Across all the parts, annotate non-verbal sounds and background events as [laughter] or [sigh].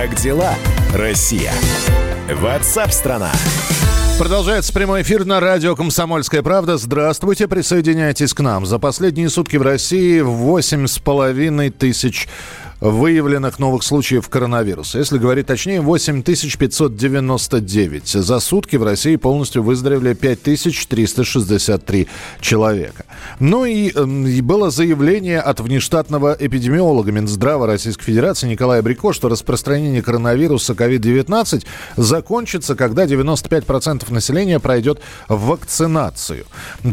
Как дела, Россия? Ватсап-страна! Продолжается прямой эфир на радио «Комсомольская правда». Здравствуйте, присоединяйтесь к нам. За последние сутки в России восемь с половиной тысяч выявленных новых случаев коронавируса. Если говорить точнее, 8599. За сутки в России полностью выздоровели 5363 человека. Ну и, и было заявление от внештатного эпидемиолога Минздрава Российской Федерации Николая Брико, что распространение коронавируса COVID-19 закончится, когда 95% населения пройдет вакцинацию.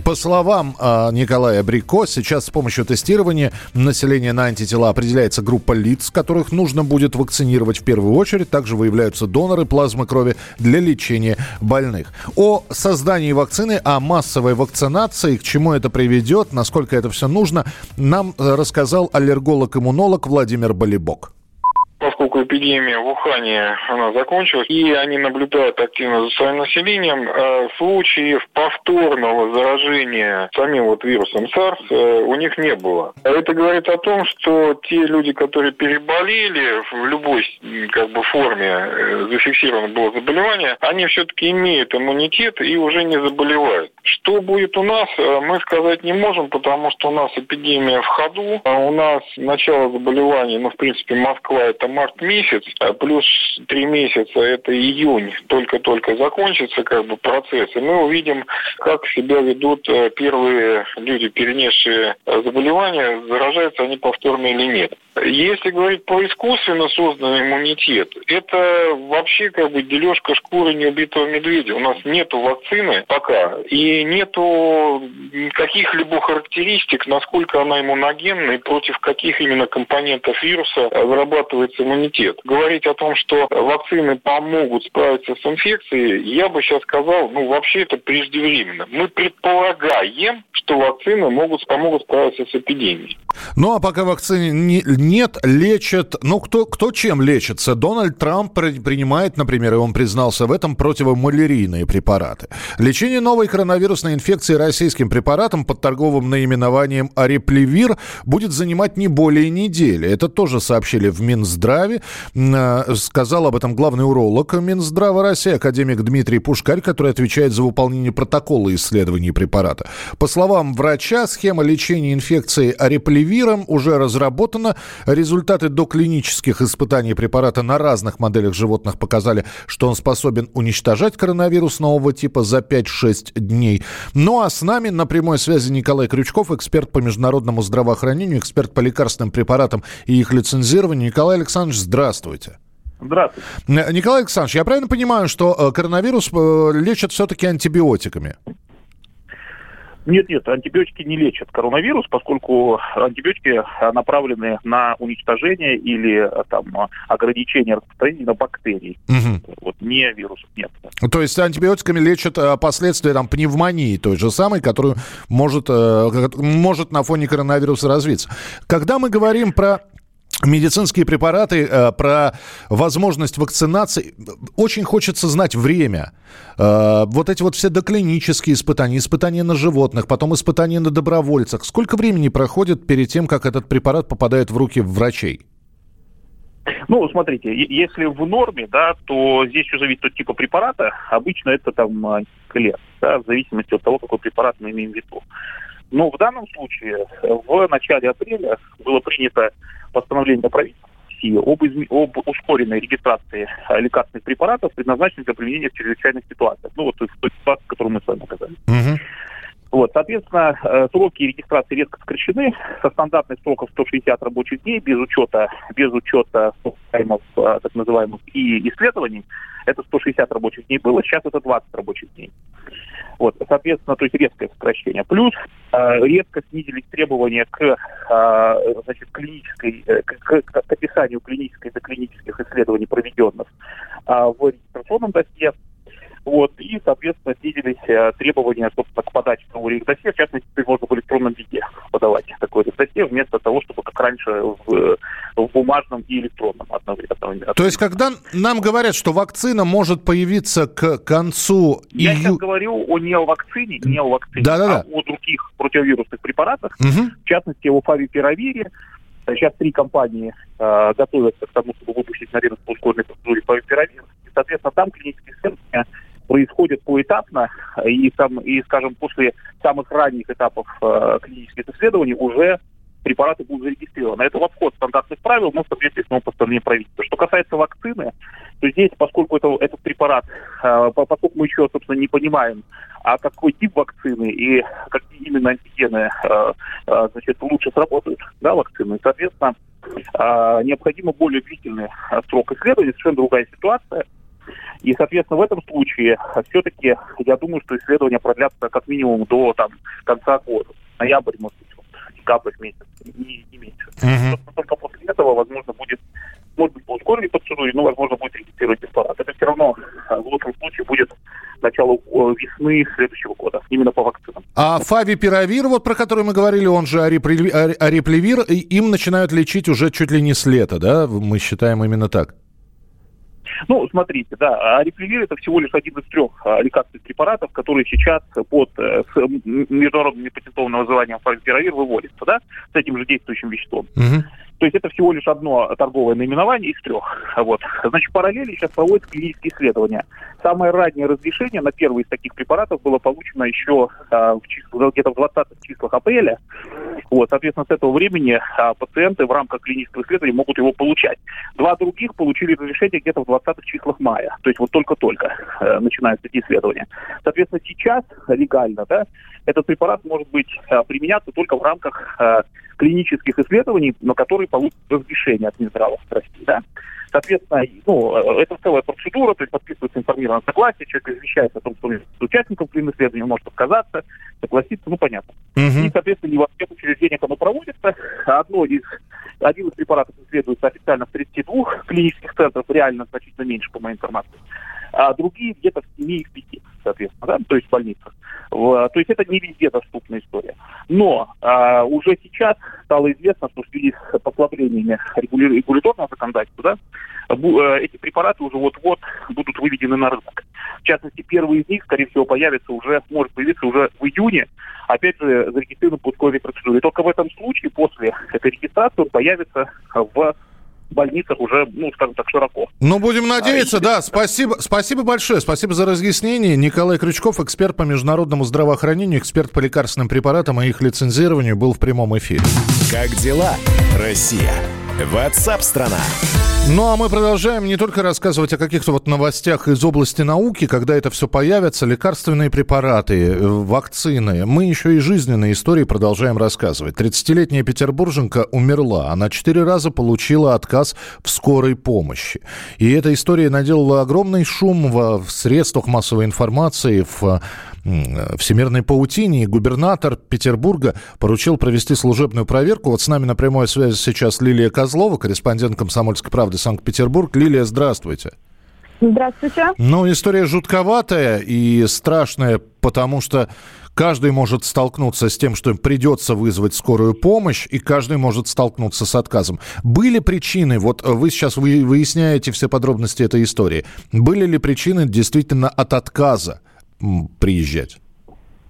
По словам э, Николая Брико, сейчас с помощью тестирования населения на антитела определяется группа лиц, которых нужно будет вакцинировать в первую очередь. Также выявляются доноры плазмы крови для лечения больных. О создании вакцины, о массовой вакцинации, к чему это приведет, насколько это все нужно, нам э, рассказал аллерголог-иммунолог Владимир Болибок поскольку эпидемия в Ухане она закончилась, и они наблюдают активно за своим населением, э, случаев повторного заражения самим вот вирусом SARS э, у них не было. Это говорит о том, что те люди, которые переболели в любой как бы форме э, зафиксировано было заболевание, они все-таки имеют иммунитет и уже не заболевают. Что будет у нас, мы сказать не можем, потому что у нас эпидемия в ходу, а у нас начало заболеваний, ну, в принципе, Москва это март месяц, а плюс три месяца это июнь, только-только закончится как бы процесс, и мы увидим, как себя ведут э, первые люди, перенесшие э, заболевания, заражаются они повторно или нет. Если говорить про искусственно созданный иммунитет, это вообще как бы дележка шкуры неубитого медведя. У нас нету вакцины пока, и нету каких-либо характеристик, насколько она иммуногенна и против каких именно компонентов вируса вырабатывается иммунитет. Говорить о том, что вакцины помогут справиться с инфекцией, я бы сейчас сказал, ну вообще это преждевременно. Мы предполагаем, что вакцины могут, помогут справиться с эпидемией. Ну а пока вакцины не, нет, лечат. Ну кто, кто чем лечится? Дональд Трамп принимает, например, и он признался в этом, противомалярийные препараты. Лечение новой коронавирусной инфекции российским препаратом под торговым наименованием Ареплевир будет занимать не более недели. Это тоже сообщили в Минздраве. Э, сказал об этом главный уролог Минздрава России, академик Дмитрий Пушкарь, который отвечает за выполнение протокола исследований препарата. По словам врача, схема лечения инфекции Ареплевиром уже разработана. Результаты доклинических испытаний препарата на разных моделях животных показали, что он способен уничтожать коронавирус нового типа за 5-6 дней. Ну а с нами на прямой связи Николай Крючков, эксперт по международному здравоохранению, эксперт по лекарственным препаратам и их лицензированию. Николай Александрович, здравствуйте. Здравствуйте. Николай Александрович, я правильно понимаю, что э, коронавирус э, лечат все-таки антибиотиками? Нет, нет, антибиотики не лечат коронавирус, поскольку антибиотики направлены на уничтожение или там ограничение распространения на бактерий. Угу. Вот не вирусов нет. То есть антибиотиками лечат э, последствия там пневмонии той же самой, которую может, э, может на фоне коронавируса развиться. Когда мы говорим про медицинские препараты, э, про возможность вакцинации. Очень хочется знать время. Э, вот эти вот все доклинические испытания, испытания на животных, потом испытания на добровольцах. Сколько времени проходит перед тем, как этот препарат попадает в руки врачей? Ну, смотрите, если в норме, да, то здесь все зависит от типа препарата. Обычно это там лет, да, в зависимости от того, какой препарат мы имеем в виду. Но в данном случае в начале апреля было принято постановление правительства России об, изме... об ускоренной регистрации лекарственных препаратов, предназначенных для применения в чрезвычайных ситуациях. Ну, вот в той ситуации, которую мы с вами оказались. Угу. Вот, соответственно, э, сроки регистрации резко сокращены со стандартных сроков 160 рабочих дней без учета, без учета таймов, э, так называемых, и исследований. Это 160 рабочих дней было, сейчас это 20 рабочих дней. Вот, соответственно, то есть резкое сокращение. Плюс э, резко снизились требования к, э, значит, клинической, э, к, к, к описанию клинической и доклинических исследований, проведенных э, в регистрационном досье. Вот, и, соответственно, снизились э, требования, собственно, к подаче нового регдосье. В частности, теперь можно в электронном виде подавать такое регдосье, вместо того, чтобы, как раньше, в, в бумажном и электронном одновременно. То есть, когда нам говорят, что вакцина может появиться к концу Я ию... сейчас говорю о не о вакцине, не о вакцине, да -да -да. а о других противовирусных препаратах, угу. в частности, о фавипиравире, Сейчас три компании э, готовятся к тому, чтобы выпустить на рынок по ускоренной процедуре фавипиравир. И, соответственно, там клинические исследования происходят поэтапно, и, там, и скажем, после самых ранних этапов э, клинических исследований уже препараты будут зарегистрированы. Это в обход стандартных правил, но в соответствии с новым правительства. Что касается вакцины, то здесь, поскольку это, этот препарат, э, поскольку мы еще, собственно, не понимаем, а какой тип вакцины и какие именно антигены э, э, значит, лучше сработают, да, вакцины, соответственно, э, необходимо более длительный срок исследования, совершенно другая ситуация. И, соответственно, в этом случае все-таки я думаю, что исследования продлятся как минимум до там, конца года. Ноябрь, может быть, декабрь месяц, не, не меньше. Uh-huh. Только после этого, возможно, будет, может быть, по ускоренной процедуре, но, возможно, будет регистрировать препарат. Это все равно а, в лучшем случае будет начало весны следующего года, именно по вакцинам. А фавипиравир, вот про который мы говорили, он же ареплевир, им начинают лечить уже чуть ли не с лета, да? Мы считаем именно так. Ну, смотрите, да, арифлевир это всего лишь один из трех а, лекарственных препаратов, которые сейчас под э, международным непатентованным названием фавипиравир выводятся, да, с этим же действующим веществом. Угу. То есть это всего лишь одно торговое наименование из трех. Вот. Значит, параллели сейчас проводятся клинические исследования. Самое раннее разрешение на первый из таких препаратов было получено еще а, в числах, где-то в 20 числах апреля. Вот, соответственно, с этого времени а, пациенты в рамках клинического исследования могут его получать. Два других получили разрешение где-то в 20 числах мая. То есть вот только-только э, начинаются эти исследования. Соответственно, сейчас легально да, этот препарат может быть э, применяться только в рамках э, клинических исследований, на которые получат разрешение от Минздрава России. Да? Соответственно, ну, это целая процедура, то есть подписывается информированное согласие, человек извещается о том, что он участником клинического исследования, может отказаться, согласиться, ну, понятно. Uh-huh. И, соответственно, не во всех учреждениях оно проводится. Одно из, один из препаратов исследуется официально в 32 клинических центрах, реально значительно меньше, по моей информации а другие где-то в 7 и в 5, соответственно, да, то есть в больницах. В, то есть это не везде доступная история. Но а, уже сейчас стало известно, что в связи с послаблениями регуляторного законодательства, да, э, эти препараты уже вот-вот будут выведены на рынок. В частности, первый из них, скорее всего, появится уже, может появиться уже в июне, опять же, зарегистрирован по ускоренной процедуре. Только в этом случае, после этой регистрации, он появится в больницах уже, ну, скажем так, широко. Ну, будем надеяться, а, да. Спасибо, спасибо большое. Спасибо за разъяснение. Николай Крючков, эксперт по международному здравоохранению, эксперт по лекарственным препаратам и их лицензированию, был в прямом эфире. Как дела, Россия? Ватсап-страна! Ну а мы продолжаем не только рассказывать о каких-то вот новостях из области науки, когда это все появится, лекарственные препараты, э, вакцины. Мы еще и жизненные истории продолжаем рассказывать. 30-летняя петербурженка умерла. Она четыре раза получила отказ в скорой помощи. И эта история наделала огромный шум в средствах массовой информации, в всемирной паутине, и губернатор Петербурга поручил провести служебную проверку. Вот с нами на прямой связи сейчас Лилия Козлова, корреспондент «Комсомольской правды» Санкт-Петербург. Лилия, здравствуйте. Здравствуйте. Ну, история жутковатая и страшная, потому что каждый может столкнуться с тем, что им придется вызвать скорую помощь, и каждый может столкнуться с отказом. Были причины, вот вы сейчас выясняете все подробности этой истории, были ли причины действительно от отказа приезжать?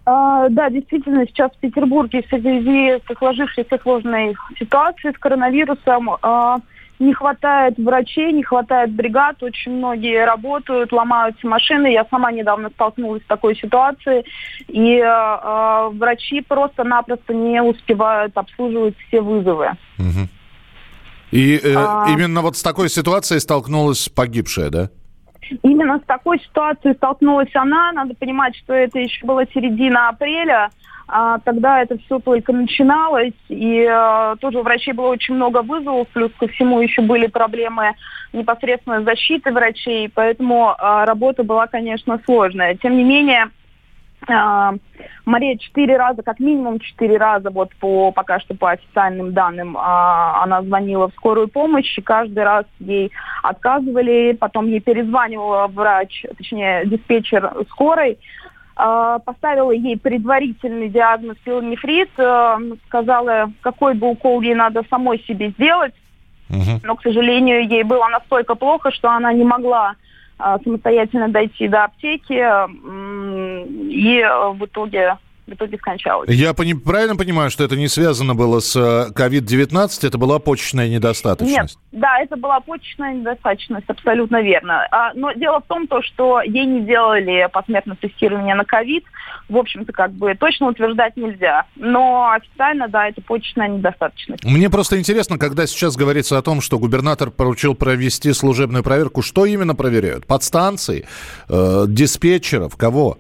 А, да, действительно, сейчас в Петербурге в связи с сложившейся сложной ситуацией с коронавирусом а, не хватает врачей, не хватает бригад, очень многие работают, ломаются машины. Я сама недавно столкнулась с такой ситуацией, и э, врачи просто-напросто не успевают обслуживать все вызовы. Угу. И э, а... именно вот с такой ситуацией столкнулась погибшая, да? Именно с такой ситуацией столкнулась она. Надо понимать, что это еще была середина апреля. А, тогда это все только начиналось, и а, тоже у врачей было очень много вызовов, плюс ко всему еще были проблемы непосредственно защиты врачей, поэтому а, работа была, конечно, сложная. Тем не менее, Мария четыре раза, как минимум четыре раза, вот по пока что по официальным данным, а, она звонила в скорую помощь, и каждый раз ей отказывали, потом ей перезванивала врач, точнее диспетчер скорой, а, поставила ей предварительный диагноз пилонефрит, сказала, какой бы укол ей надо самой себе сделать, угу. но, к сожалению, ей было настолько плохо, что она не могла самостоятельно дойти до аптеки, и э, в итоге в итоге скончалась. Я пони- правильно понимаю, что это не связано было с COVID-19, э, это была почечная недостаточность? Нет, да, это была почечная недостаточность, абсолютно верно. А, но дело в том, то, что ей не делали посмертное тестирование на ковид, в общем-то, как бы точно утверждать нельзя. Но официально, да, это почечная недостаточность. Мне просто интересно, когда сейчас говорится о том, что губернатор поручил провести служебную проверку, что именно проверяют? Подстанции, э, диспетчеров, кого?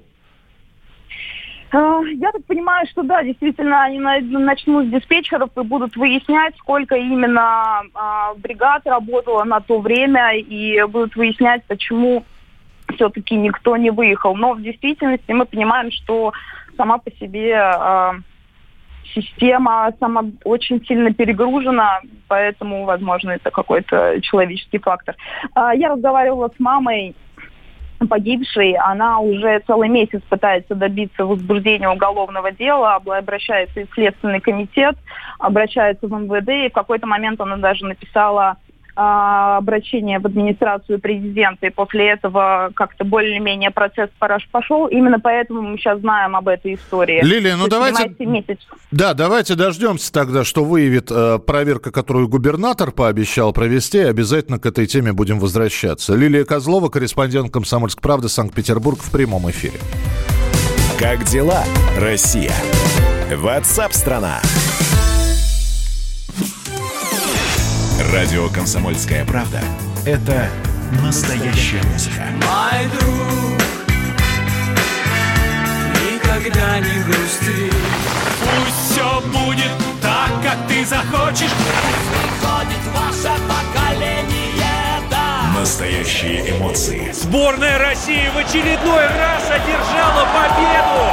А, я так понимаю, что да, действительно, они начнут с диспетчеров и будут выяснять, сколько именно а, бригад работало на то время, и будут выяснять, почему все-таки никто не выехал. Но в действительности мы понимаем, что сама по себе э, система сама очень сильно перегружена, поэтому, возможно, это какой-то человеческий фактор. Э, я разговаривала с мамой погибшей, она уже целый месяц пытается добиться возбуждения уголовного дела, обращается в Следственный комитет, обращается в МВД, и в какой-то момент она даже написала обращение в администрацию президента, и после этого как-то более-менее процесс пошел. Именно поэтому мы сейчас знаем об этой истории. Лилия, ну давайте... Да, давайте дождемся тогда, что выявит э, проверка, которую губернатор пообещал провести, и обязательно к этой теме будем возвращаться. Лилия Козлова, корреспондент «Комсомольской правды» Санкт-Петербург в прямом эфире. Как дела, Россия? Ватсап-страна! Радио «Комсомольская правда» — это настоящая музыка. Мой друг, никогда не грусти. Пусть все будет так, как ты захочешь. Пусть приходит ваше поколение, да. Настоящие эмоции. Сборная России в очередной раз одержала победу.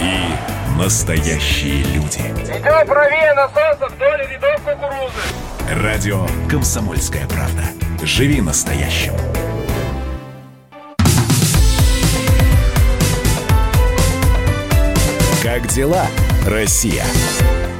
И настоящие люди. Идем правее на солнце вдоль рядов кукурузы. Радио «Комсомольская правда». Живи настоящим. Как дела, Россия?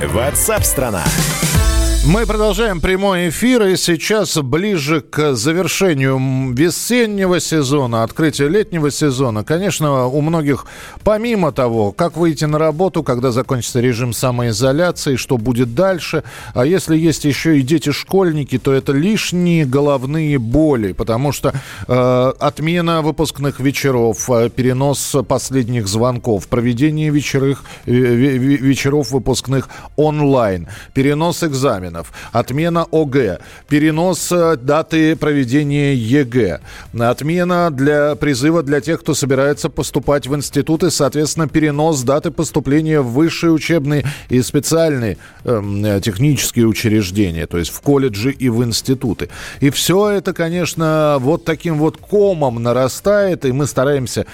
Ватсап-страна! страна мы продолжаем прямой эфир, и сейчас ближе к завершению весеннего сезона, открытия летнего сезона. Конечно, у многих, помимо того, как выйти на работу, когда закончится режим самоизоляции, что будет дальше, а если есть еще и дети-школьники, то это лишние головные боли, потому что э, отмена выпускных вечеров, э, перенос последних звонков, проведение вечерых, э, вечеров выпускных онлайн, перенос экзаменов, экзаменов, отмена ОГЭ, перенос э, даты проведения ЕГЭ, отмена для призыва для тех, кто собирается поступать в институты, соответственно, перенос даты поступления в высшие учебные и специальные э, технические учреждения, то есть в колледжи и в институты. И все это, конечно, вот таким вот комом нарастает, и мы стараемся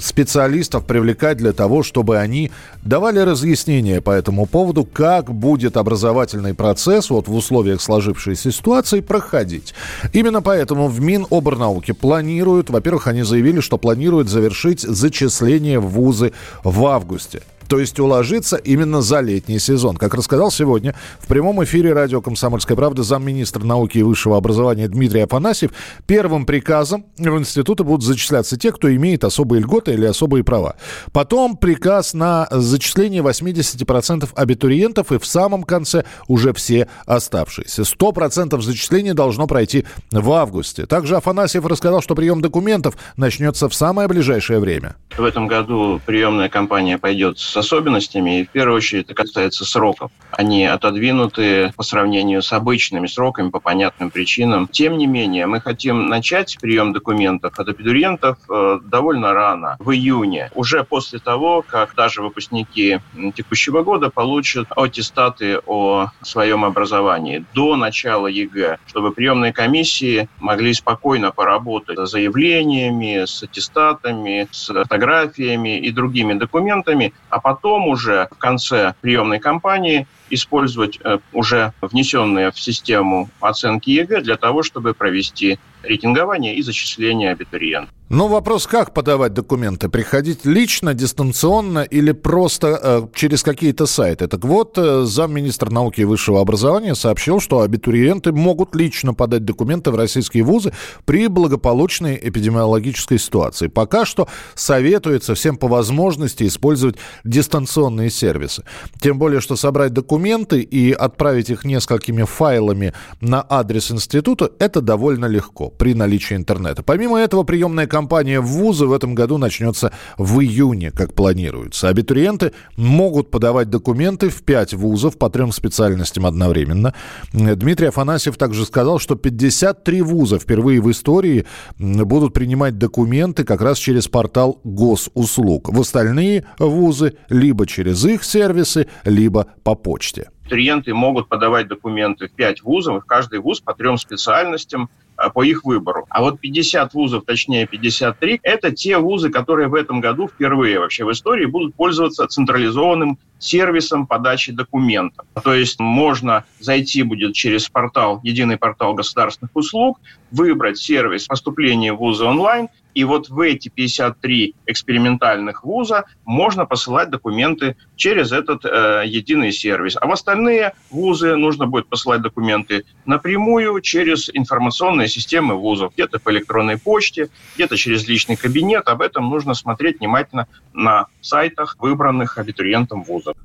специалистов привлекать для того, чтобы они давали разъяснения по этому поводу, как будет образовательный процесс процесс вот в условиях сложившейся ситуации проходить. Именно поэтому в Миноборнауке планируют, во-первых, они заявили, что планируют завершить зачисление в вузы в августе то есть уложиться именно за летний сезон. Как рассказал сегодня в прямом эфире радио «Комсомольская правда» замминистра науки и высшего образования Дмитрий Афанасьев, первым приказом в институты будут зачисляться те, кто имеет особые льготы или особые права. Потом приказ на зачисление 80% абитуриентов и в самом конце уже все оставшиеся. 100% зачисления должно пройти в августе. Также Афанасьев рассказал, что прием документов начнется в самое ближайшее время. В этом году приемная кампания пойдет с особенностями, и в первую очередь это касается сроков. Они отодвинуты по сравнению с обычными сроками по понятным причинам. Тем не менее, мы хотим начать прием документов от абитуриентов э, довольно рано, в июне, уже после того, как даже выпускники текущего года получат аттестаты о своем образовании до начала ЕГЭ, чтобы приемные комиссии могли спокойно поработать с заявлениями, с аттестатами, с фотографиями и другими документами, а потом уже в конце приемной кампании использовать э, уже внесенные в систему оценки ЕГЭ для того, чтобы провести рейтингование и зачисление абитуриентов. Ну, вопрос, как подавать документы? Приходить лично, дистанционно или просто э, через какие-то сайты? Так вот, э, замминистра науки и высшего образования сообщил, что абитуриенты могут лично подать документы в российские вузы при благополучной эпидемиологической ситуации. Пока что советуется всем по возможности использовать дистанционные сервисы. Тем более, что собрать документы и отправить их несколькими файлами на адрес института – это довольно легко при наличии интернета. Помимо этого, приемная кампания в вузы в этом году начнется в июне, как планируется. Абитуриенты могут подавать документы в пять вузов по трем специальностям одновременно. Дмитрий Афанасьев также сказал, что 53 вуза впервые в истории будут принимать документы как раз через портал госуслуг. В остальные вузы либо через их сервисы, либо по почте. Абитуриенты могут подавать документы в пять вузов, в каждый вуз по трем специальностям – а, по их выбору. А вот 50 вузов, точнее 53, это те вузы, которые в этом году впервые вообще в истории будут пользоваться централизованным сервисом подачи документов. То есть можно зайти будет через портал, единый портал государственных услуг, выбрать сервис поступления в вузы онлайн и вот в эти 53 экспериментальных вуза можно посылать документы через этот э, единый сервис. А в остальные вузы нужно будет посылать документы напрямую через информационные системы вузов. Где-то по электронной почте, где-то через личный кабинет. Об этом нужно смотреть внимательно на сайтах выбранных абитуриентом вузов.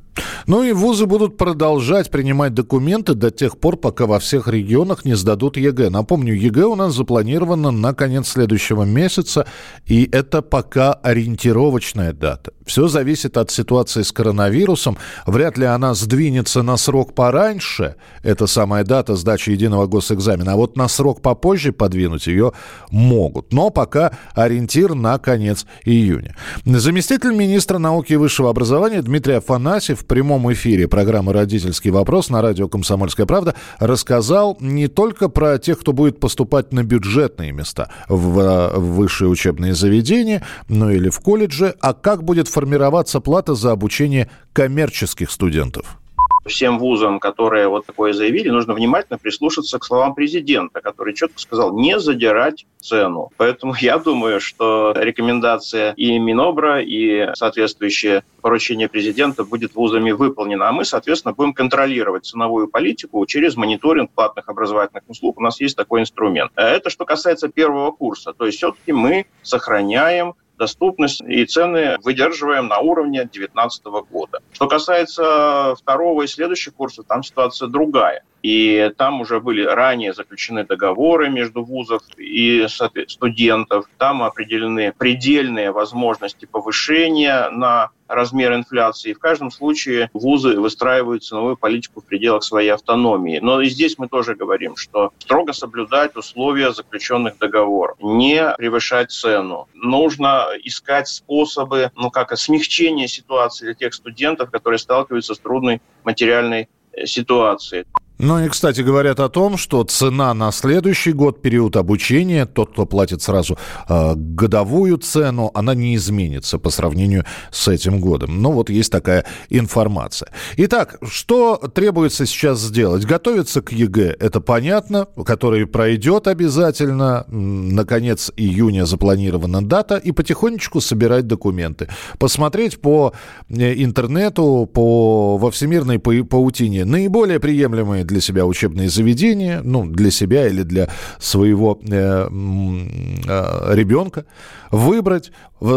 Ну и вузы будут продолжать принимать документы до тех пор, пока во всех регионах не сдадут ЕГЭ. Напомню, ЕГЭ у нас запланировано на конец следующего месяца, и это пока ориентировочная дата. Все зависит от ситуации с коронавирусом. Вряд ли она сдвинется на срок пораньше, это самая дата сдачи единого госэкзамена, а вот на срок попозже подвинуть ее могут. Но пока ориентир на конец июня. Заместитель министра науки и высшего образования Дмитрий Афанасьев в прямом эфире программы «Родительский вопрос» на радио «Комсомольская правда» рассказал не только про тех, кто будет поступать на бюджетные места в, в высшие учебные заведения, ну или в колледже, а как будет формироваться плата за обучение коммерческих студентов всем вузам, которые вот такое заявили, нужно внимательно прислушаться к словам президента, который четко сказал не задирать цену. Поэтому я думаю, что рекомендация и Минобра, и соответствующее поручение президента будет вузами выполнено. А мы, соответственно, будем контролировать ценовую политику через мониторинг платных образовательных услуг. У нас есть такой инструмент. Это что касается первого курса. То есть все-таки мы сохраняем доступность и цены выдерживаем на уровне 2019 года. Что касается второго и следующих курсов, там ситуация другая. И там уже были ранее заключены договоры между вузов и студентов. Там определены предельные возможности повышения на размер инфляции. В каждом случае вузы выстраивают ценовую политику в пределах своей автономии. Но и здесь мы тоже говорим, что строго соблюдать условия заключенных договоров, не превышать цену. Нужно искать способы, ну как, смягчения ситуации для тех студентов, которые сталкиваются с трудной материальной э, ситуацией. Ну и, кстати, говорят о том, что цена на следующий год, период обучения, тот, кто платит сразу э, годовую цену, она не изменится по сравнению с этим годом. Ну вот есть такая информация. Итак, что требуется сейчас сделать? Готовиться к ЕГЭ, это понятно, который пройдет обязательно. На конец июня запланирована дата. И потихонечку собирать документы. Посмотреть по э, интернету, по, во всемирной паутине наиболее приемлемые для себя учебные заведения, ну, для себя или для своего э, э, ребенка, выбрать,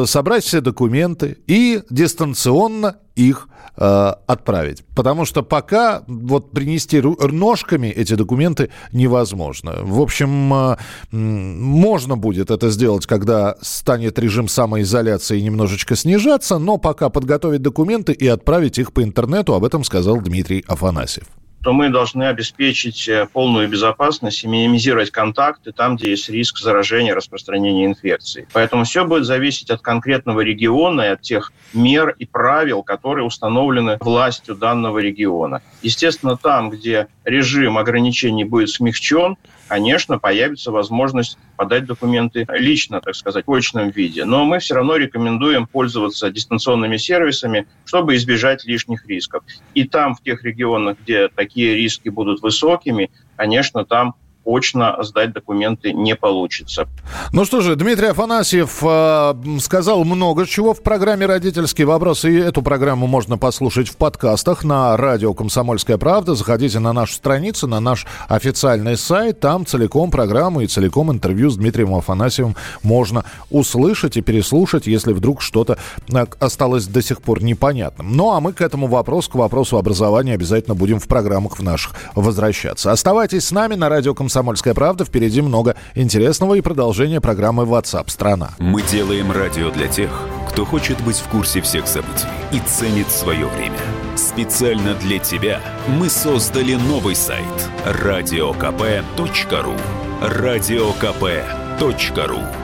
собрать все документы и дистанционно их э, отправить. Потому что пока вот принести ножками эти документы невозможно. В общем, э, можно будет это сделать, когда станет режим самоизоляции немножечко снижаться, но пока подготовить документы и отправить их по интернету, об этом сказал Дмитрий Афанасьев то мы должны обеспечить э, полную безопасность и минимизировать контакты там, где есть риск заражения, распространения инфекции. Поэтому все будет зависеть от конкретного региона и от тех мер и правил, которые установлены властью данного региона. Естественно, там, где режим ограничений будет смягчен, конечно, появится возможность подать документы лично, так сказать, в очном виде. Но мы все равно рекомендуем пользоваться дистанционными сервисами, чтобы избежать лишних рисков. И там, в тех регионах, где такие риски будут высокими, конечно, там очно сдать документы не получится. Ну что же, Дмитрий Афанасьев э, сказал много чего в программе «Родительский вопрос», и эту программу можно послушать в подкастах на радио «Комсомольская правда». Заходите на нашу страницу, на наш официальный сайт, там целиком программу и целиком интервью с Дмитрием Афанасьевым можно услышать и переслушать, если вдруг что-то э, осталось до сих пор непонятным. Ну а мы к этому вопросу, к вопросу образования обязательно будем в программах в наших возвращаться. Оставайтесь с нами на радио «Комсомольская правда». Впереди много интересного и продолжение программы WhatsApp страна. Мы делаем радио для тех, кто хочет быть в курсе всех событий и ценит свое время. Специально для тебя мы создали новый сайт радиокп.ру. Радиокп.ру.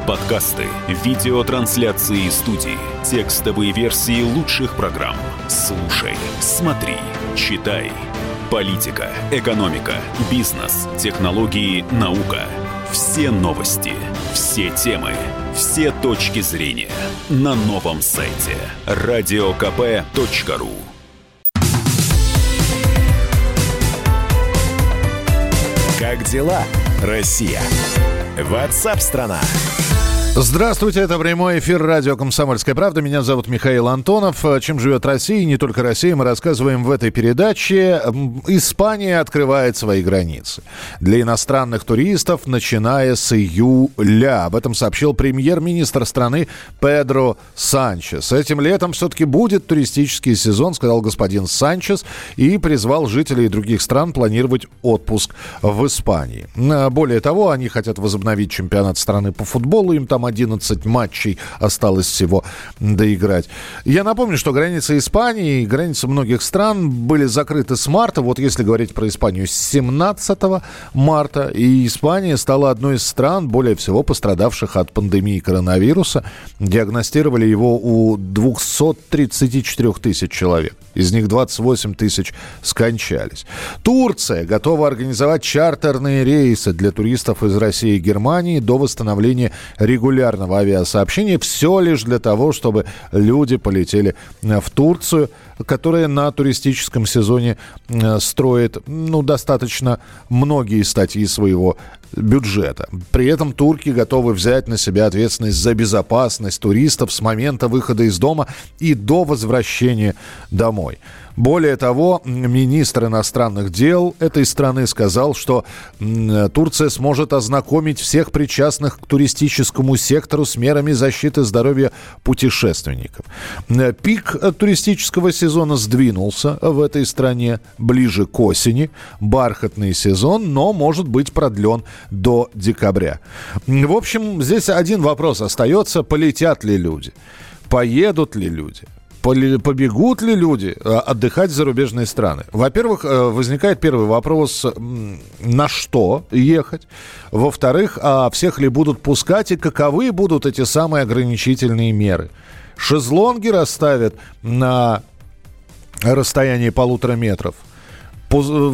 Подкасты, видеотрансляции студии, текстовые версии лучших программ. Слушай, смотри, читай. Политика, экономика, бизнес, технологии, наука. Все новости, все темы, все точки зрения на новом сайте радиокп.ру. Как дела, Россия? Ватсап-страна! Здравствуйте, это прямой эфир радио «Комсомольская правда». Меня зовут Михаил Антонов. Чем живет Россия, и не только Россия, мы рассказываем в этой передаче. Испания открывает свои границы для иностранных туристов, начиная с июля. Об этом сообщил премьер-министр страны Педро Санчес. Этим летом все-таки будет туристический сезон, сказал господин Санчес, и призвал жителей других стран планировать отпуск в Испании. Более того, они хотят возобновить чемпионат страны по футболу, им там там 11 матчей осталось всего доиграть. Я напомню, что границы Испании границы многих стран были закрыты с марта. Вот если говорить про Испанию, с 17 марта. И Испания стала одной из стран, более всего пострадавших от пандемии коронавируса. Диагностировали его у 234 тысяч человек. Из них 28 тысяч скончались. Турция готова организовать чартерные рейсы для туристов из России и Германии до восстановления регулярного авиасообщения. Все лишь для того, чтобы люди полетели в Турцию, которая на туристическом сезоне э, строит ну, достаточно многие статьи своего бюджета. При этом турки готовы взять на себя ответственность за безопасность туристов с момента выхода из дома и до возвращения домой. Более того, министр иностранных дел этой страны сказал, что Турция сможет ознакомить всех причастных к туристическому сектору с мерами защиты здоровья путешественников. Пик туристического сезона сдвинулся в этой стране ближе к осени. Бархатный сезон, но может быть продлен до декабря. В общем, здесь один вопрос остается. Полетят ли люди? Поедут ли люди? Побегут ли люди э, отдыхать в зарубежные страны? Во-первых, э, возникает первый вопрос, на что ехать? Во-вторых, а всех ли будут пускать и каковы будут эти самые ограничительные меры? Шезлонги расставят на расстоянии полутора метров –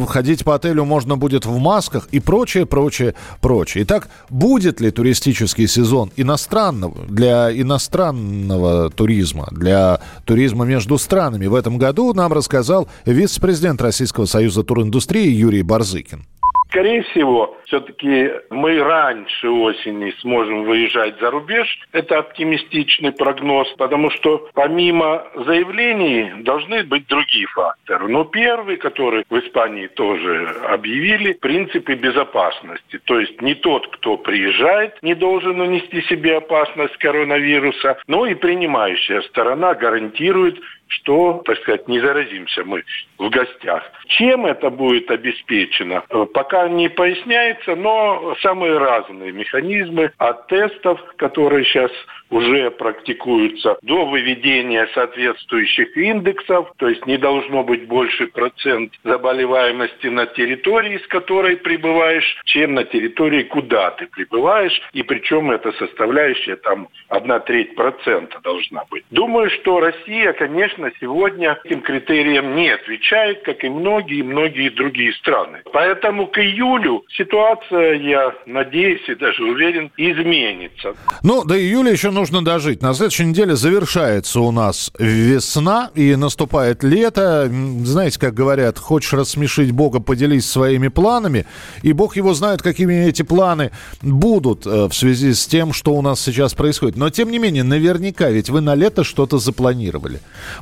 ходить по отелю можно будет в масках и прочее, прочее, прочее. Итак, будет ли туристический сезон иностранного, для иностранного туризма, для туризма между странами в этом году, нам рассказал вице-президент Российского союза туриндустрии Юрий Барзыкин. Скорее всего, все-таки мы раньше осени сможем выезжать за рубеж. Это оптимистичный прогноз, потому что помимо заявлений должны быть другие факторы. Но первый, который в Испании тоже объявили, принципы безопасности. То есть не тот, кто приезжает, не должен унести себе опасность коронавируса, но и принимающая сторона гарантирует что, так сказать, не заразимся мы в гостях. Чем это будет обеспечено, э, пока не поясняется, но самые разные механизмы от тестов, которые сейчас уже практикуются, до выведения соответствующих индексов, то есть не должно быть больше процент заболеваемости на территории, с которой прибываешь, чем на территории, куда ты прибываешь, и причем эта составляющая там одна треть процента должна быть. Думаю, что Россия, конечно, конечно, сегодня этим критериям не отвечает, как и многие-многие другие страны. Поэтому к июлю ситуация, я надеюсь и даже уверен, изменится. Ну, до июля еще нужно дожить. На следующей неделе завершается у нас весна и наступает лето. Знаете, как говорят, хочешь рассмешить Бога, поделись своими планами. И Бог его знает, какими эти планы будут э, в связи с тем, что у нас сейчас происходит. Но, тем не менее, наверняка, ведь вы на лето что-то запланировали.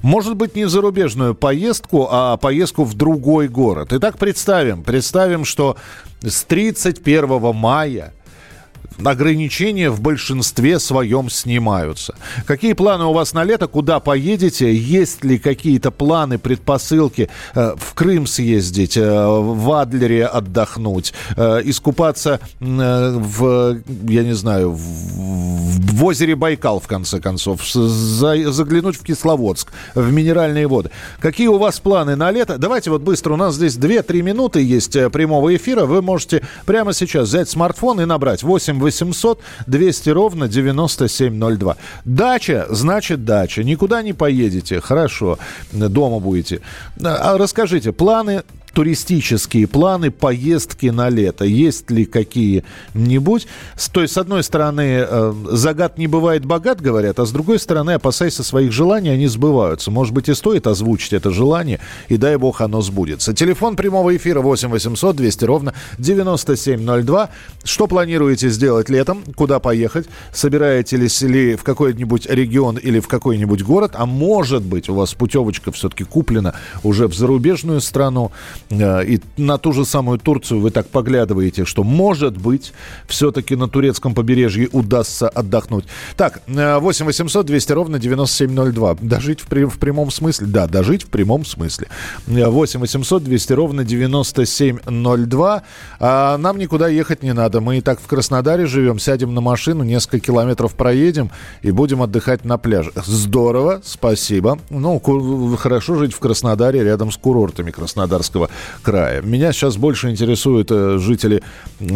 Может быть, не зарубежную поездку, а поездку в другой город. Итак, представим, представим, что с 31 мая ограничения в большинстве своем снимаются. Какие планы у вас на лето? Куда поедете? Есть ли какие-то планы, предпосылки э, в Крым съездить, э, в Адлере отдохнуть, э, искупаться в, я не знаю, в, в озере Байкал, в конце концов, за, заглянуть в Кисловодск, в минеральные воды. Какие у вас планы на лето? Давайте вот быстро, у нас здесь 2-3 минуты есть прямого эфира. Вы можете прямо сейчас взять смартфон и набрать 8 800 200 ровно 9702. Дача, значит дача. Никуда не поедете. Хорошо. Дома будете. А расскажите, планы туристические планы, поездки на лето? Есть ли какие-нибудь? То есть, с одной стороны, э, загад не бывает богат, говорят, а с другой стороны, опасайся своих желаний, они сбываются. Может быть, и стоит озвучить это желание, и дай бог оно сбудется. Телефон прямого эфира 8 800 200 ровно 9702. Что планируете сделать летом? Куда поехать? Собираетесь ли в какой-нибудь регион или в какой-нибудь город? А может быть, у вас путевочка все-таки куплена уже в зарубежную страну? Э, и на ту же самую Турцию вы так поглядываете, что, может быть, все-таки на турецком побережье удастся отдохнуть. Так, 8 800 200 ровно 9702. Дожить в, при, в прямом смысле? Да, дожить в прямом смысле. 8 800 200 ровно 9702. А нам никуда ехать не надо. Мы и так в Краснодаре живем, сядем на машину, несколько километров проедем и будем отдыхать на пляже. Здорово, спасибо. Ну, хорошо жить в Краснодаре рядом с курортами Краснодарского края. Меня сейчас больше интересуют э, жители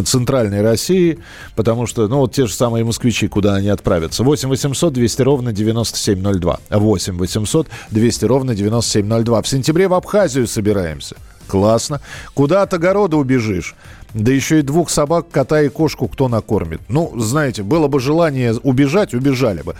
центральной России, потому что, ну, вот те же самые москвичи, куда они отправятся. 8 800 200 ровно 9702. 8 800 200 ровно 9702. В сентябре в Абхазию собираемся. Классно. Куда от огорода убежишь? Да еще и двух собак, кота и кошку кто накормит. Ну, знаете, было бы желание убежать, убежали бы.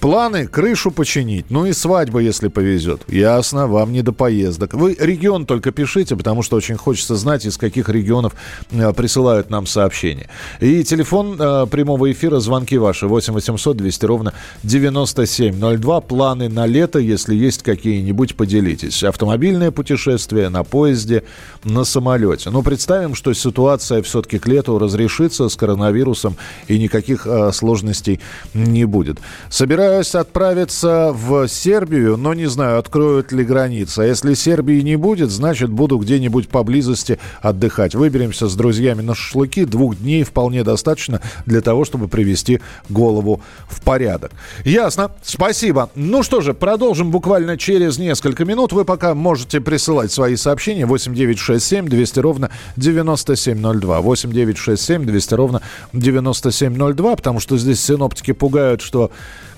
Планы крышу починить, ну и свадьба, если повезет. Ясно, вам не до поездок. Вы регион только пишите, потому что очень хочется знать, из каких регионов э, присылают нам сообщения. И телефон э, прямого эфира, звонки ваши 8 800 200 ровно 9702. Планы на лето, если есть какие-нибудь, поделитесь. Автомобильное путешествие на поезде, на самолете. Ну, представим, что ситуация все-таки к лету разрешится с коронавирусом и никаких э, сложностей не будет. Собираю собираюсь отправиться в Сербию, но не знаю, откроют ли границы. А если Сербии не будет, значит, буду где-нибудь поблизости отдыхать. Выберемся с друзьями на шашлыки. Двух дней вполне достаточно для того, чтобы привести голову в порядок. Ясно. Спасибо. Ну что же, продолжим буквально через несколько минут. Вы пока можете присылать свои сообщения 8967 200 ровно 9702. 8967 200 ровно 9702, потому что здесь синоптики пугают, что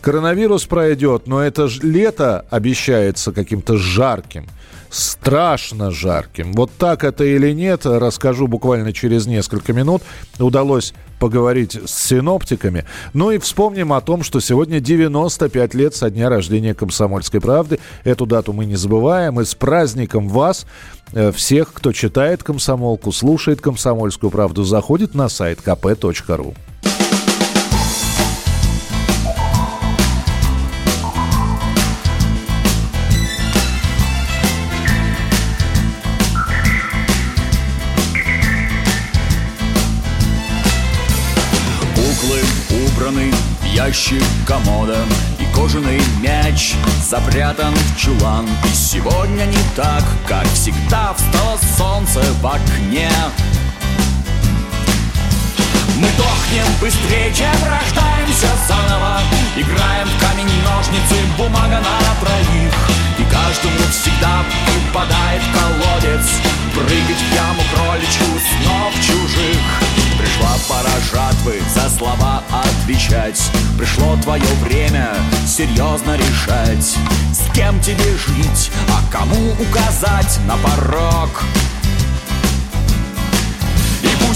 Коронавирус пройдет, но это ж лето обещается каким-то жарким страшно жарким. Вот так это или нет, расскажу буквально через несколько минут. Удалось поговорить с синоптиками. Ну и вспомним о том, что сегодня 95 лет со дня рождения «Комсомольской правды». Эту дату мы не забываем. И с праздником вас, э, всех, кто читает «Комсомолку», слушает «Комсомольскую правду», заходит на сайт kp.ru. ящик комода И кожаный мяч запрятан в чулан. И сегодня не так, как всегда Встало солнце в окне. Мы дохнем быстрее, чем рождаемся заново. Играем в камень, ножницы, бумага на троих. И каждому всегда выпадает колодец. Прыгать в яму кроличью снов чужих Пришла пора жатвы за слова от отвечать. Пришло твое время серьезно решать С кем тебе жить, а кому указать на порог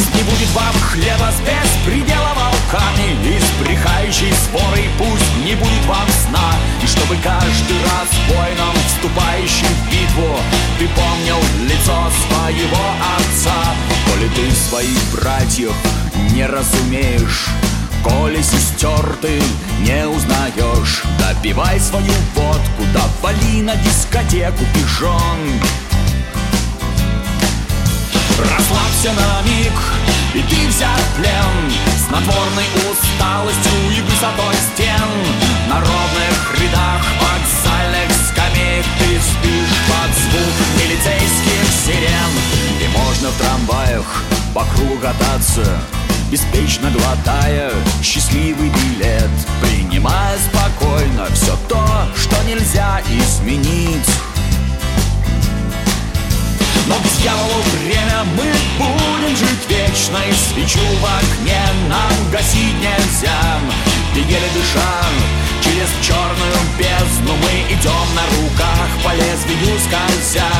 пусть не будет вам хлеба с беспредела волками И с брехающей сворой пусть не будет вам сна. И чтобы каждый раз воином, вступающим в битву Ты помнил лицо своего отца. Коли ты своих братьев не разумеешь Коли сестер ты не узнаешь Допивай свою водку, да вали на дискотеку пижон Расслабься на миг, и ты взят в плен. Снотворной усталостью и высотой стен. На ровных рядах вокзальных скамеек Ты спишь под звук милицейских сирен. И можно в трамваях по кругу кататься Беспечно глотая счастливый билет. Принимая спокойно все то, что нельзя изменить но дьяволу время мы будем жить вечно. И свечу в окне нам гасить нельзя. И еле дыша через черную бездну Мы идем на руках по лезвию скользя.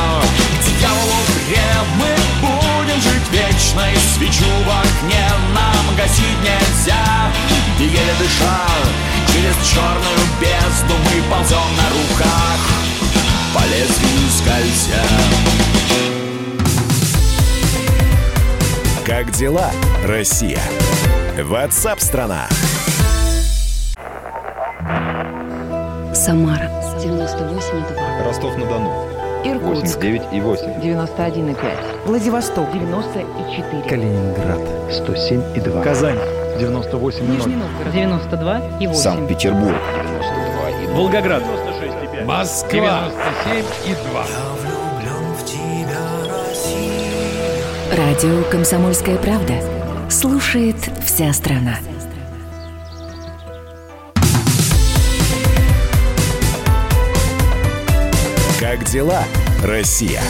К дьяволу время мы будем жить вечно. И свечу в окне нам гасить нельзя. И еле дыша через черную бездну Мы ползем на руках по лезвию скользя Как дела, Россия? Ватсап-страна! Самара 98,2. Ростов-на-Дону. Иркутск 89,8. 91,5. Владивосток 94. Калининград 107,2. Казань 98,0. Нижний Новгород 92,8. Санкт-Петербург 92,2. Волгоград 96,5. Москва 97,2. Радио «Комсомольская правда». Слушает вся страна. Как дела, Россия?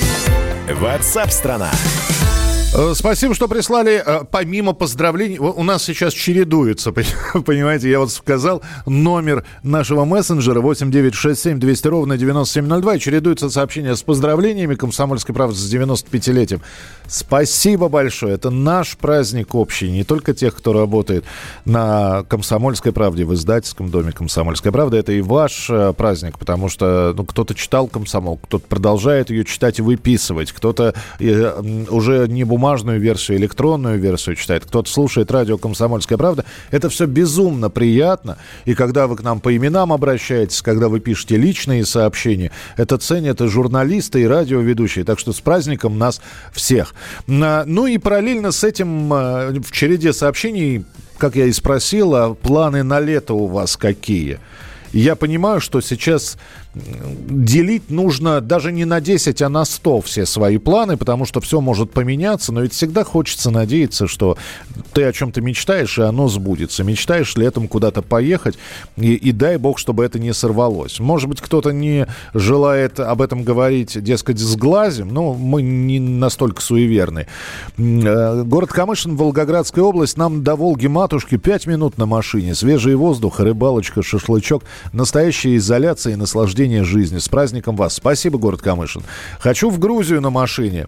Ватсап-страна! Э, Спасибо, что прислали. Э, Помимо поздравлений, у нас сейчас чередуется, [laughs] понимаете, я вот сказал номер нашего мессенджера 8967 200 ровно 9702, и чередуется сообщение с поздравлениями Комсомольской правды с 95-летием. Спасибо большое. Это наш праздник общий, не только тех, кто работает на Комсомольской правде, в издательском доме Комсомольская правда, это и ваш э, праздник, потому что ну, кто-то читал Комсомол, кто-то продолжает ее читать и выписывать, кто-то э, уже не бумажную версию, электронную версию читает, кто-то слушает радио «Комсомольская правда». Это все безумно приятно. И когда вы к нам по именам обращаетесь, когда вы пишете личные сообщения, это ценят и журналисты, и радиоведущие. Так что с праздником нас всех. На- Ну и параллельно с этим э, в череде сообщений, как я и спросил, а планы на лето у вас какие? Я понимаю, что сейчас делить нужно даже не на 10, а на 100 все свои планы, потому что все может поменяться, но ведь всегда хочется надеяться, что ты о чем-то мечтаешь, и оно сбудется. Мечтаешь летом куда-то поехать, и, и дай бог, чтобы это не сорвалось. Может быть, кто-то не желает об этом говорить, дескать, с глазем, но мы не настолько суеверны. Э, Город Камышин, Волгоградская область, нам до Волги-матушки 5 минут на машине, свежий воздух, рыбалочка, шашлычок, настоящая изоляция и наслаждение жизнью. С праздником вас. Спасибо, город Камышин. Хочу в Грузию на машине.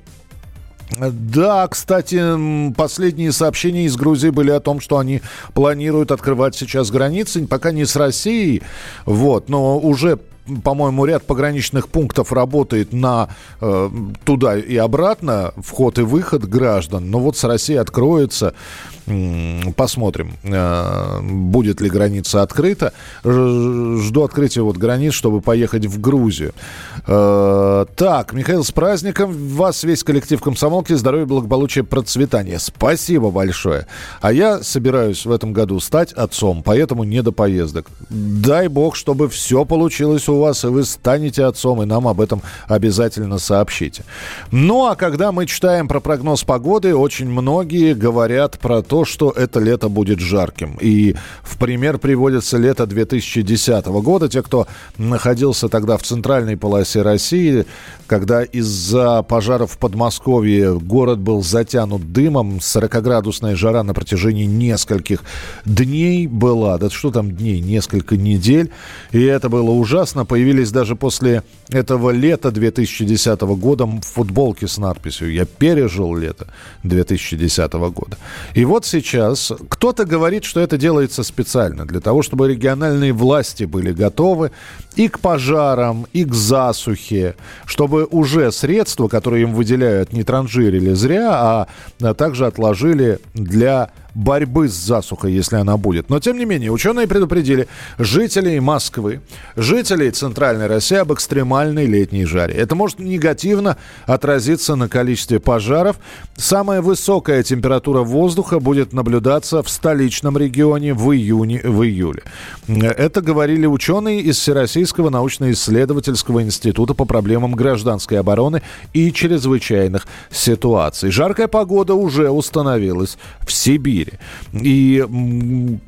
Да, кстати, последние сообщения из Грузии были о том, что они планируют открывать сейчас границы, пока не с Россией, вот, но уже по-моему, ряд пограничных пунктов работает на э, туда и обратно, вход и выход граждан. Но вот с Россией откроется, посмотрим, э, будет ли граница открыта. Жду открытия вот границ, чтобы поехать в Грузию. Э, так, Михаил, с праздником вас, весь коллектив комсомолки, здоровья, благополучия, процветания. Спасибо большое. А я собираюсь в этом году стать отцом, поэтому не до поездок. Дай бог, чтобы все получилось у вас, и вы станете отцом, и нам об этом обязательно сообщите. Ну, а когда мы читаем про прогноз погоды, очень многие говорят про то, то, что это лето будет жарким. И в пример приводится лето 2010 года. Те, кто находился тогда в центральной полосе России, когда из-за пожаров в Подмосковье город был затянут дымом, 40-градусная жара на протяжении нескольких дней была, да что там дней, несколько недель, и это было ужасно. Появились даже после этого лета 2010 года футболки с надписью «Я пережил лето 2010 года». И вот сейчас кто-то говорит, что это делается специально для того, чтобы региональные власти были готовы и к пожарам, и к засухе, чтобы уже средства, которые им выделяют, не транжирили зря, а также отложили для борьбы с засухой, если она будет. Но, тем не менее, ученые предупредили жителей Москвы, жителей Центральной России об экстремальной летней жаре. Это может негативно отразиться на количестве пожаров. Самая высокая температура воздуха будет наблюдаться в столичном регионе в июне, в июле. Это говорили ученые из Всероссийского научно-исследовательского института по проблемам гражданской обороны и чрезвычайных ситуаций. Жаркая погода уже установилась в Сибири мире. И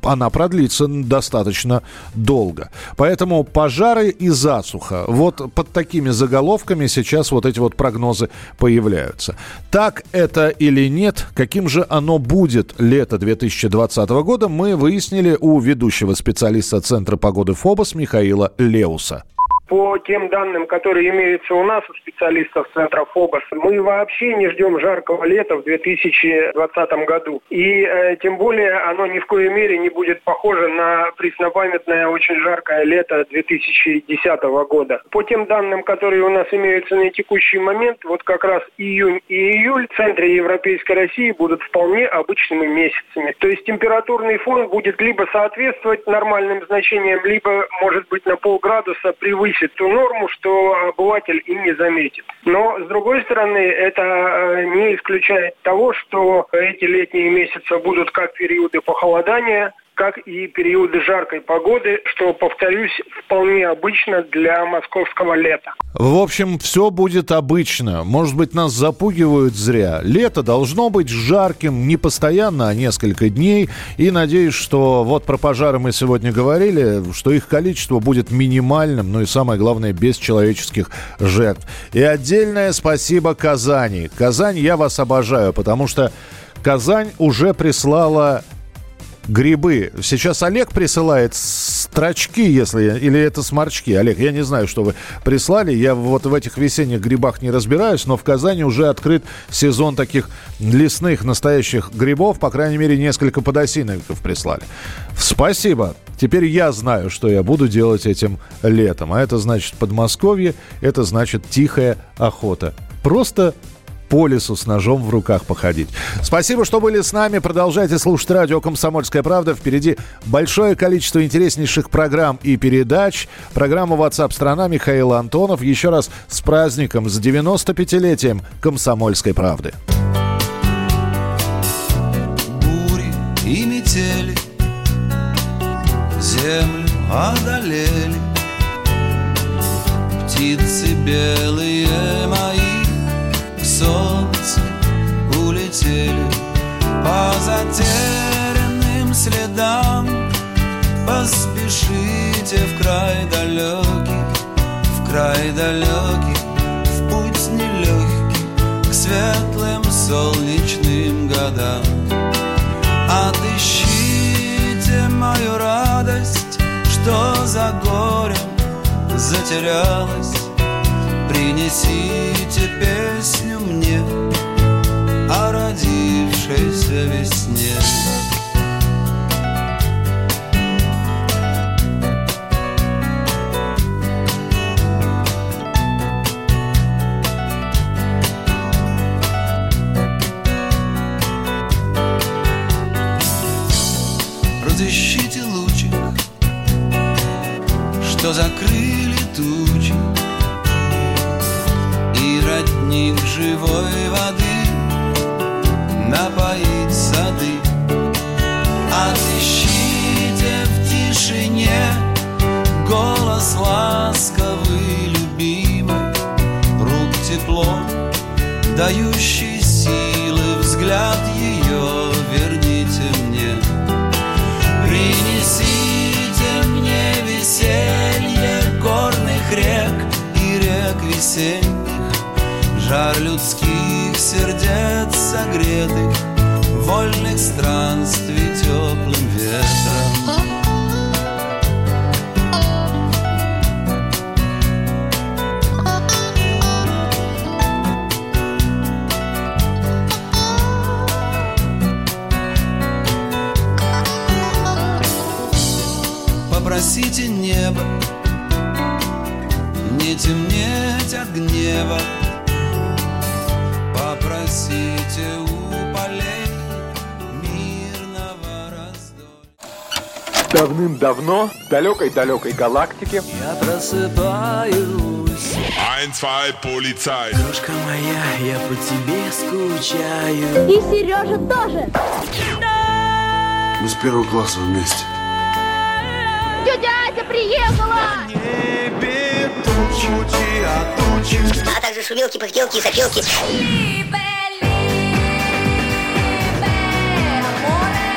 она продлится достаточно долго. Поэтому пожары и засуха. Вот под такими заголовками сейчас вот эти вот прогнозы появляются. Так это или нет, каким же оно будет лето 2020 года, мы выяснили у ведущего специалиста Центра погоды ФОБОС Михаила Леуса. По тем данным, которые имеются у нас, у специалистов Центра ФОБОС, мы вообще не ждем жаркого лета в 2020 году. И э, тем более оно ни в коей мере не будет похоже на преснопамятное очень жаркое лето 2010 года. По тем данным, которые у нас имеются на текущий момент, вот как раз июнь и июль в центре Европейской России будут вполне обычными месяцами. То есть температурный фон будет либо соответствовать нормальным значениям, либо, может быть, на полградуса превысить превысит ту норму, что обыватель и не заметит. Но, с другой стороны, это э, не исключает того, что эти летние месяцы будут как периоды похолодания, как и периоды жаркой погоды, что, повторюсь, вполне обычно для московского лета. В общем, все будет обычно. Может быть, нас запугивают зря. Лето должно быть жарким не постоянно, а несколько дней. И надеюсь, что вот про пожары мы сегодня говорили, что их количество будет минимальным, ну и самое главное, без человеческих жертв. И отдельное спасибо Казани. Казань, я вас обожаю, потому что Казань уже прислала грибы. Сейчас Олег присылает строчки, если... Или это сморчки. Олег, я не знаю, что вы прислали. Я вот в этих весенних грибах не разбираюсь, но в Казани уже открыт сезон таких лесных настоящих грибов. По крайней мере, несколько подосиновиков прислали. Спасибо. Теперь я знаю, что я буду делать этим летом. А это значит Подмосковье, это значит тихая охота. Просто по лесу с ножом в руках походить. Спасибо, что были с нами. Продолжайте слушать радио «Комсомольская правда». Впереди большое количество интереснейших программ и передач. Программа WhatsApp страна» Михаил Антонов. Еще раз с праздником, с 95-летием «Комсомольской правды». Бури и метели землю одолели Птицы белые мои солнца улетели по затерянным следам. Поспешите в край далекий, в край далекий, в путь нелегкий к светлым солнечным годам. Отыщите мою радость, что за горем затерялась Принесите песню мне о родившейся весне. Попросите небо Не темнеть от гнева Попросите у полей Мирного раздолья Давным-давно в далекой-далекой галактике Я просыпаюсь Ein, zwei, Polizei. Крошка моя, я по тебе скучаю И Сережа тоже. Мы с первого класса вместе. Тетя Ася приехала! А также шумелки, пыхтелки и сопелки.